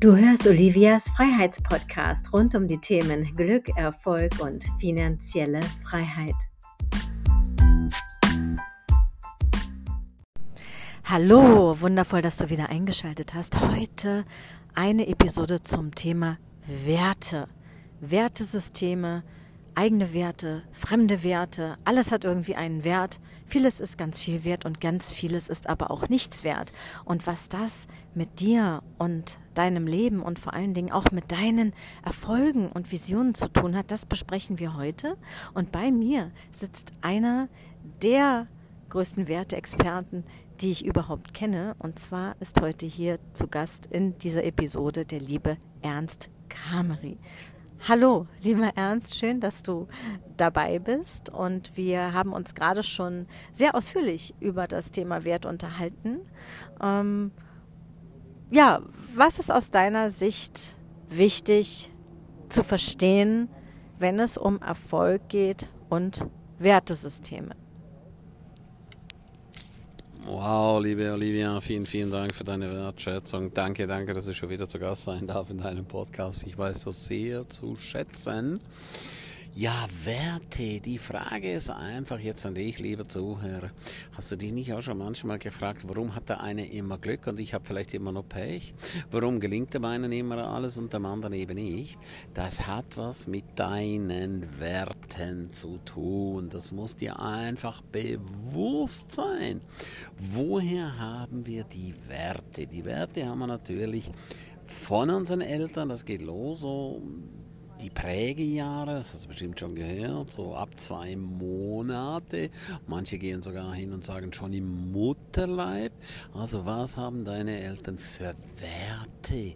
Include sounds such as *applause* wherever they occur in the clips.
Du hörst Olivias Freiheitspodcast rund um die Themen Glück, Erfolg und finanzielle Freiheit. Hallo, wundervoll, dass du wieder eingeschaltet hast. Heute eine Episode zum Thema Werte, Wertesysteme, eigene Werte, fremde Werte, alles hat irgendwie einen Wert. Vieles ist ganz viel wert und ganz vieles ist aber auch nichts wert. Und was das mit dir und deinem Leben und vor allen Dingen auch mit deinen Erfolgen und Visionen zu tun hat, das besprechen wir heute. Und bei mir sitzt einer der größten Werteexperten, die ich überhaupt kenne. Und zwar ist heute hier zu Gast in dieser Episode der liebe Ernst Kramery. Hallo, lieber Ernst, schön, dass du dabei bist. Und wir haben uns gerade schon sehr ausführlich über das Thema Wert unterhalten. Ähm, ja, was ist aus deiner Sicht wichtig zu verstehen, wenn es um Erfolg geht und Wertesysteme? Wow, liebe Olivia, vielen, vielen Dank für deine Wertschätzung. Danke, danke, dass ich schon wieder zu Gast sein darf in deinem Podcast. Ich weiß das sehr zu schätzen. Ja, Werte. Die Frage ist einfach jetzt an dich, lieber Zuhörer. Hast du dich nicht auch schon manchmal gefragt, warum hat der eine immer Glück und ich habe vielleicht immer noch Pech? Warum gelingt dem einen immer alles und dem anderen eben nicht? Das hat was mit deinen Werten zu tun. Das muss dir einfach bewusst sein. Woher haben wir die Werte? Die Werte haben wir natürlich von unseren Eltern. Das geht los so die Prägejahre, das hast du bestimmt schon gehört, so ab zwei Monate. Manche gehen sogar hin und sagen schon im Mutterleib. Also was haben deine Eltern für Werte?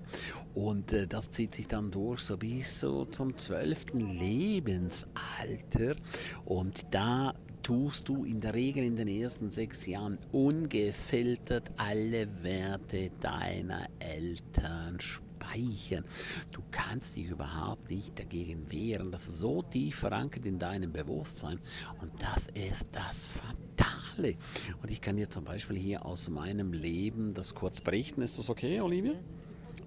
Und äh, das zieht sich dann durch so bis so zum zwölften Lebensalter. Und da tust du in der Regel in den ersten sechs Jahren ungefiltert alle Werte deiner Eltern spüren speichern. Du kannst dich überhaupt nicht dagegen wehren. Das ist so tief verankert in deinem Bewusstsein. Und das ist das Fatale. Und ich kann dir zum Beispiel hier aus meinem Leben das kurz berichten. Ist das okay, Olivia?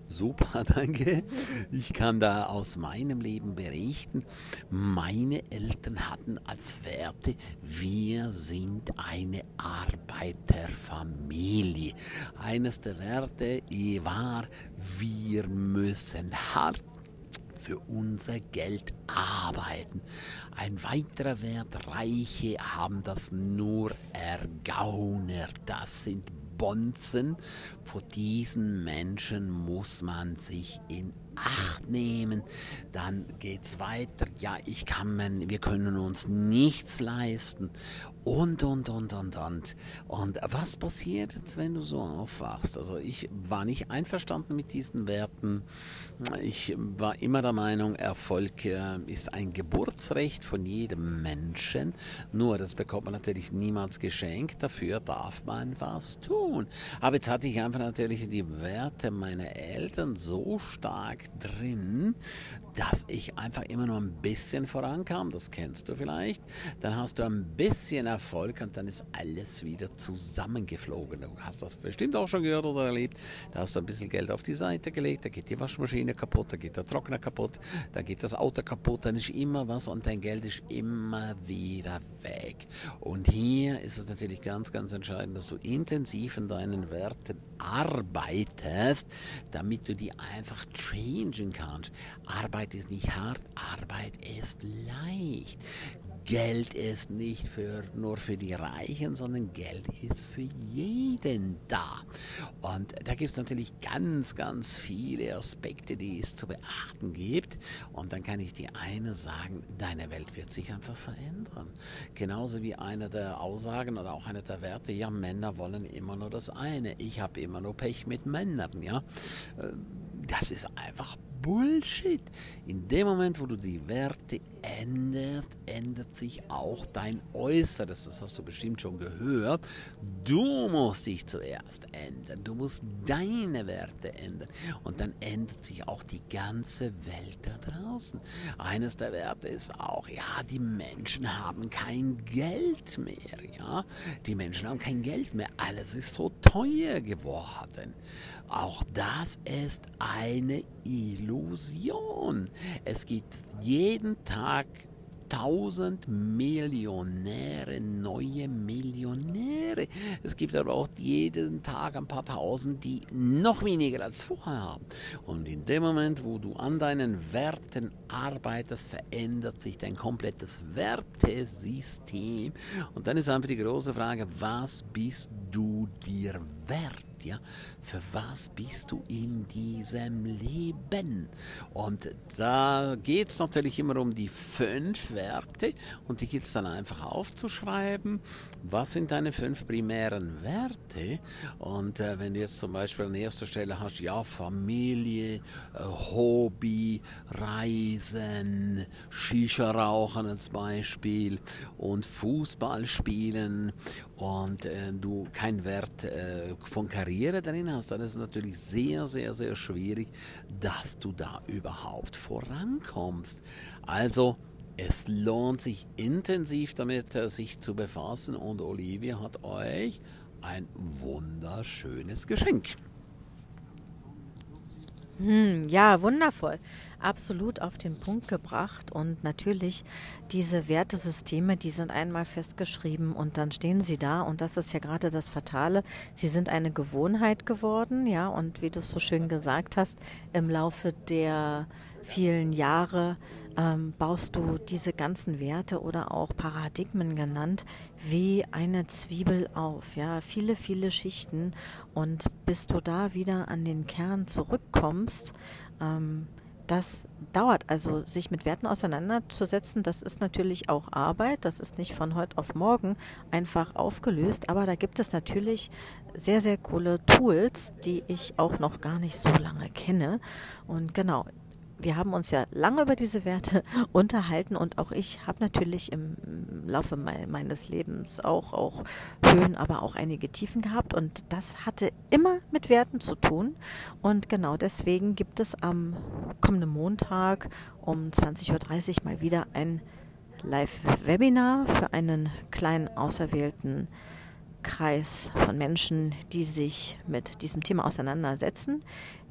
Super, *laughs* danke. Ich kann da aus meinem Leben berichten. Meine Eltern hatten als Werte, wir sind eine Arbeiterfamilie. Eines der Werte war, wir müssen hart für unser Geld arbeiten. Ein weiterer Wert, Reiche haben das nur ergaunert. Das sind Bonzen. Vor diesen Menschen muss man sich in Acht nehmen. Dann geht es weiter. Ja, ich kann man, wir können uns nichts leisten. Und, und, und, und, und. Und was passiert wenn du so aufwachst? Also ich war nicht einverstanden mit diesen Werten. Ich war immer der Meinung, Erfolg äh, ist ein Geburtsrecht von jedem Menschen. Nur, das bekommt man natürlich niemals geschenkt. Dafür darf man was tun. Aber jetzt hatte ich einfach natürlich die Werte meiner Eltern so stark drin, dass ich einfach immer nur ein bisschen vorankam. Das kennst du vielleicht. Dann hast du ein bisschen Erfolg und dann ist alles wieder zusammengeflogen. Du hast das bestimmt auch schon gehört oder erlebt. Da hast du ein bisschen Geld auf die Seite gelegt, da geht die Waschmaschine kaputt, da geht der Trockner kaputt, da geht das Auto kaputt, dann ist immer was und dein Geld ist immer wieder weg. Und hier ist es natürlich ganz, ganz entscheidend, dass du intensiv in deinen Werten arbeitest, damit du die einfach changen kannst. Arbeit ist nicht hart, Arbeit ist leicht. Geld ist nicht für, nur für die Reichen, sondern Geld ist für jeden da. Und da gibt es natürlich ganz, ganz viele Aspekte, die es zu beachten gibt. Und dann kann ich dir eine sagen, deine Welt wird sich einfach verändern. Genauso wie eine der Aussagen oder auch eine der Werte, ja, Männer wollen immer nur das eine. Ich habe immer nur Pech mit Männern, ja. Das ist einfach Bullshit. In dem Moment, wo du die Werte ändert, ändert sich auch dein Äußeres. Das hast du bestimmt schon gehört. Du musst dich zuerst ändern. Du musst deine Werte ändern. Und dann ändert sich auch die ganze Welt da draußen. Eines der Werte ist auch, ja, die Menschen haben kein Geld mehr. Ja, die Menschen haben kein Geld mehr. Alles ist so teuer geworden. Auch das ist eine Illusion. Es gibt jeden Tag tausend Millionäre, neue Millionäre. Es gibt aber auch jeden Tag ein paar tausend, die noch weniger als vorher haben. Und in dem Moment, wo du an deinen Werten arbeitest, verändert sich dein komplettes Wertesystem. Und dann ist einfach die große Frage, was bist du dir wert? Ja, für was bist du in diesem Leben? Und da geht es natürlich immer um die fünf Werte und die gilt es dann einfach aufzuschreiben. Was sind deine fünf primären Werte? Und äh, wenn du jetzt zum Beispiel an erster Stelle hast, ja, Familie, äh, Hobby, Reisen, Shisha rauchen als Beispiel und Fußball spielen und äh, du keinen Wert äh, von Karriere drin hast, dann ist es natürlich sehr, sehr, sehr schwierig, dass du da überhaupt vorankommst. Also es lohnt sich intensiv damit, äh, sich zu befassen und Olivia hat euch ein wunderschönes Geschenk. Hm, ja, wundervoll absolut auf den Punkt gebracht. Und natürlich, diese Wertesysteme, die sind einmal festgeschrieben und dann stehen sie da. Und das ist ja gerade das Fatale. Sie sind eine Gewohnheit geworden, ja. Und wie du es so schön gesagt hast, im Laufe der vielen Jahre ähm, baust du diese ganzen Werte oder auch Paradigmen genannt wie eine Zwiebel auf. Ja, viele, viele Schichten. Und bis du da wieder an den Kern zurückkommst, ähm, das dauert. Also sich mit Werten auseinanderzusetzen, das ist natürlich auch Arbeit. Das ist nicht von heute auf morgen einfach aufgelöst. Aber da gibt es natürlich sehr, sehr coole Tools, die ich auch noch gar nicht so lange kenne. Und genau, wir haben uns ja lange über diese Werte *laughs* unterhalten und auch ich habe natürlich im Laufe me meines Lebens auch, auch Höhen, aber auch einige Tiefen gehabt und das hatte immer mit Werten zu tun und genau deswegen gibt es am kommenden Montag um 20.30 Uhr mal wieder ein Live-Webinar für einen kleinen auserwählten Kreis von Menschen, die sich mit diesem Thema auseinandersetzen,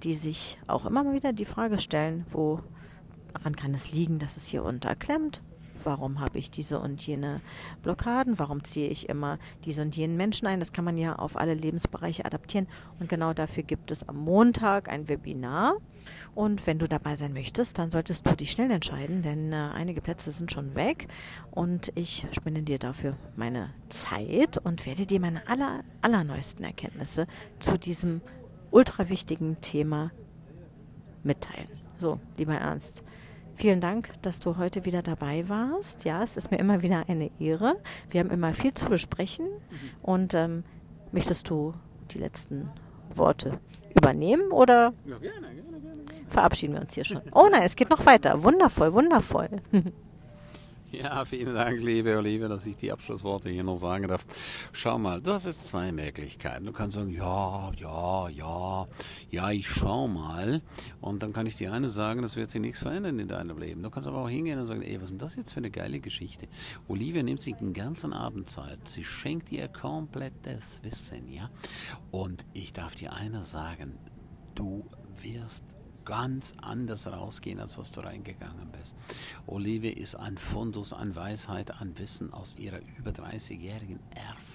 die sich auch immer mal wieder die Frage stellen, woran kann es liegen, dass es hier unterklemmt? Warum habe ich diese und jene Blockaden? Warum ziehe ich immer diese und jenen Menschen ein? Das kann man ja auf alle Lebensbereiche adaptieren. Und genau dafür gibt es am Montag ein Webinar. Und wenn du dabei sein möchtest, dann solltest du dich schnell entscheiden, denn äh, einige Plätze sind schon weg. Und ich spende dir dafür meine Zeit und werde dir meine aller, allerneuesten Erkenntnisse zu diesem ultra wichtigen Thema mitteilen. So, lieber Ernst, vielen Dank, dass du heute wieder dabei warst. Ja, es ist mir immer wieder eine Ehre. Wir haben immer viel zu besprechen. Und ähm, möchtest du die letzten Worte übernehmen oder ja, gerne, gerne, gerne, verabschieden wir uns hier schon? Oh nein, es geht noch weiter. Wundervoll, wundervoll. *laughs* *laughs* Ja, vielen Dank, liebe Olivia, dass ich die Abschlussworte hier noch sagen darf. Schau mal, du hast jetzt zwei Möglichkeiten. Du kannst sagen, ja, ja, ja, ja, ich schau mal. Und dann kann ich dir eine sagen, das wird sich nichts verändern in deinem Leben. Du kannst aber auch hingehen und sagen, ey, was ist denn das jetzt für eine geile Geschichte? Olivia nimmt sich den ganzen Abend Zeit. Sie schenkt dir komplettes Wissen, ja. Und ich darf dir eine sagen, du wirst ganz anders rausgehen, als was du reingegangen bist. Olive ist ein Fundus an Weisheit, an Wissen aus ihrer über 30-jährigen Erfahrung.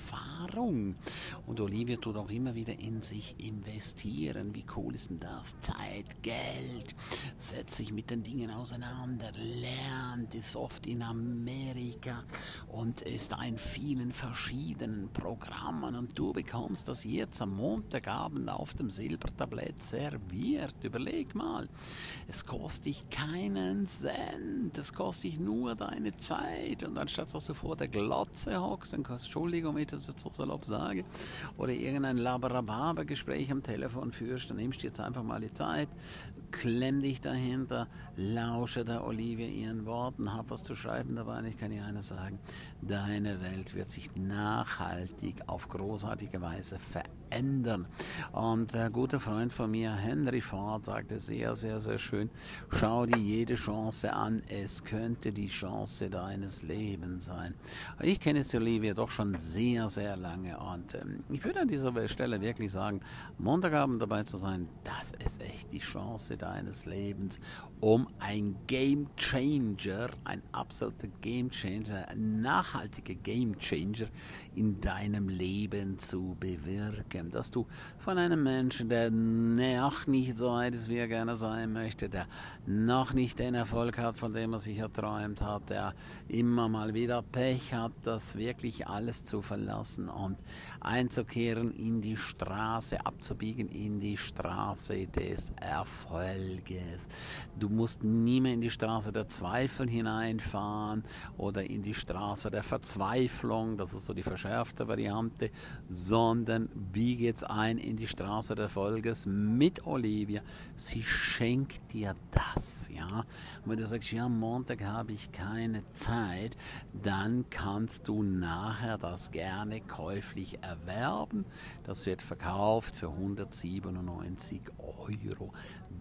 Und Olivia tut auch immer wieder in sich investieren. Wie cool ist denn das? Zeit, Geld, setzt sich mit den Dingen auseinander, lernt, ist oft in Amerika und ist in vielen verschiedenen Programmen. Und du bekommst das jetzt am Montagabend auf dem Silbertablett serviert. Überleg mal. Es kostet dich keinen Cent, es kostet dich nur deine Zeit. Und anstatt dass du vor der Glotze hockst, dann kannst Entschuldigung, ich das jetzt so salopp sage, oder irgendein Laberababer-Gespräch am Telefon führst, dann nimmst du jetzt einfach mal die Zeit, klemm dich dahinter, lausche der Olivia ihren Worten, hab was zu schreiben dabei. Und ich kann dir eines sagen, deine Welt wird sich nachhaltig auf großartige Weise verändern. Und ein guter Freund von mir, Henry Ford, sagte sehr, sehr, sehr schön, schau dir jede Chance an, es könnte die Chance deines Lebens sein. Ich kenne Olivia doch schon sehr, sehr lange und ähm, ich würde an dieser Stelle wirklich sagen, Montagabend dabei zu sein, das ist echt die Chance deines Lebens, um ein Game Changer, ein absoluter Game Changer, ein nachhaltiger Game Changer in deinem Leben zu bewirken. Dass du von einem Menschen, der noch nicht so weit ist, wie er gerne sein möchte, der noch nicht den Erfolg hat, von dem er sich erträumt hat, der immer mal wieder Pech hat, das wirklich alles zu verlassen und einzukehren in die Straße, abzubiegen in die Straße des Erfolges. Du musst nie mehr in die Straße der Zweifel hineinfahren oder in die Straße der Verzweiflung, das ist so die verschärfte Variante, sondern biege jetzt ein in die Straße des Erfolges mit Olivia. Sie schenkt dir das, ja. Und wenn du sagst, ja, Montag habe ich keine Zeit, dann kannst du nachher das gerne käuflich erwerben. Das wird verkauft für 197 Euro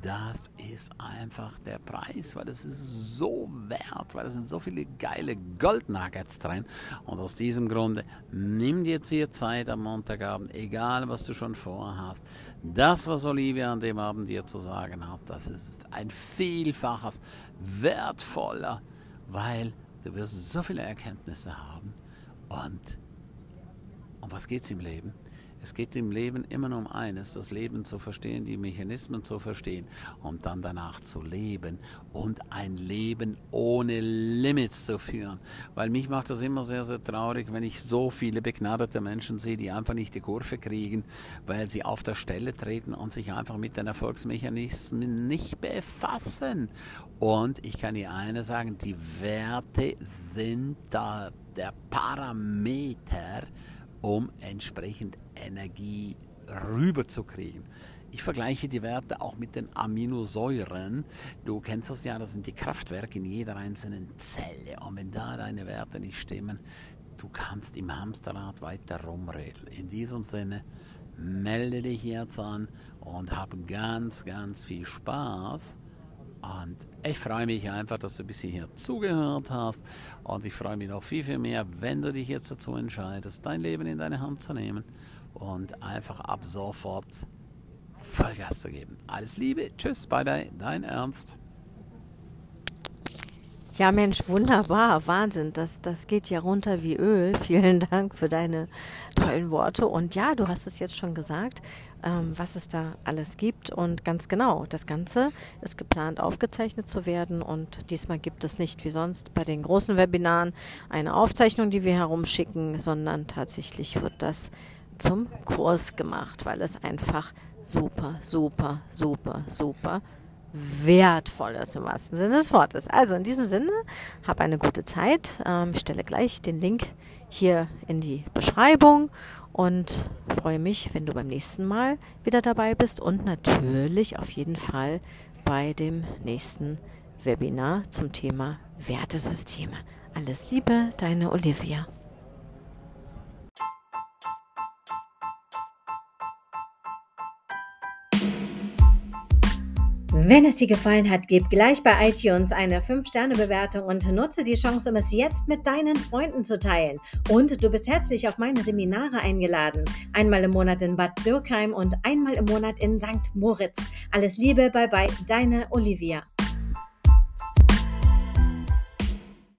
das ist einfach der Preis, weil es ist so wert, weil es sind so viele geile Goldnuggets drin. Und aus diesem Grunde, nimm dir jetzt hier Zeit am Montagabend, egal was du schon vorhast. Das, was Olivia an dem Abend dir zu sagen hat, das ist ein Vielfaches wertvoller, weil du wirst so viele Erkenntnisse haben. Und um was geht es im Leben? Es geht im Leben immer nur um eines, das Leben zu verstehen, die Mechanismen zu verstehen und dann danach zu leben und ein Leben ohne Limits zu führen. Weil mich macht das immer sehr, sehr traurig, wenn ich so viele begnadete Menschen sehe, die einfach nicht die Kurve kriegen, weil sie auf der Stelle treten und sich einfach mit den Erfolgsmechanismen nicht befassen. Und ich kann dir eines sagen, die Werte sind da der Parameter, um entsprechend Energie rüberzukriegen. Ich vergleiche die Werte auch mit den Aminosäuren. Du kennst das ja, das sind die Kraftwerke in jeder einzelnen Zelle. Und wenn da deine Werte nicht stimmen, du kannst im Hamsterrad weiter rumreden. In diesem Sinne, melde dich jetzt an und hab ganz, ganz viel Spaß und ich freue mich einfach, dass du bis hierher zugehört hast. Und ich freue mich noch viel, viel mehr, wenn du dich jetzt dazu entscheidest, dein Leben in deine Hand zu nehmen und einfach ab sofort Vollgas zu geben. Alles Liebe, tschüss, bye bye, dein Ernst. Ja, Mensch, wunderbar, Wahnsinn. Das, das geht ja runter wie Öl. *laughs* Vielen Dank für deine tollen Worte. Und ja, du hast es jetzt schon gesagt, ähm, was es da alles gibt. Und ganz genau, das Ganze ist geplant aufgezeichnet zu werden. Und diesmal gibt es nicht wie sonst bei den großen Webinaren eine Aufzeichnung, die wir herumschicken, sondern tatsächlich wird das zum Kurs gemacht, weil es einfach super, super, super, super Wertvolles im wahrsten Sinne des Wortes. Also in diesem Sinne, hab eine gute Zeit. Ähm, ich stelle gleich den Link hier in die Beschreibung und freue mich, wenn du beim nächsten Mal wieder dabei bist und natürlich auf jeden Fall bei dem nächsten Webinar zum Thema Wertesysteme. Alles Liebe, deine Olivia. Wenn es dir gefallen hat, gib gleich bei iTunes eine 5-Sterne-Bewertung und nutze die Chance, um es jetzt mit deinen Freunden zu teilen. Und du bist herzlich auf meine Seminare eingeladen. Einmal im Monat in Bad Dürkheim und einmal im Monat in St. Moritz. Alles Liebe, bye bye, deine Olivia.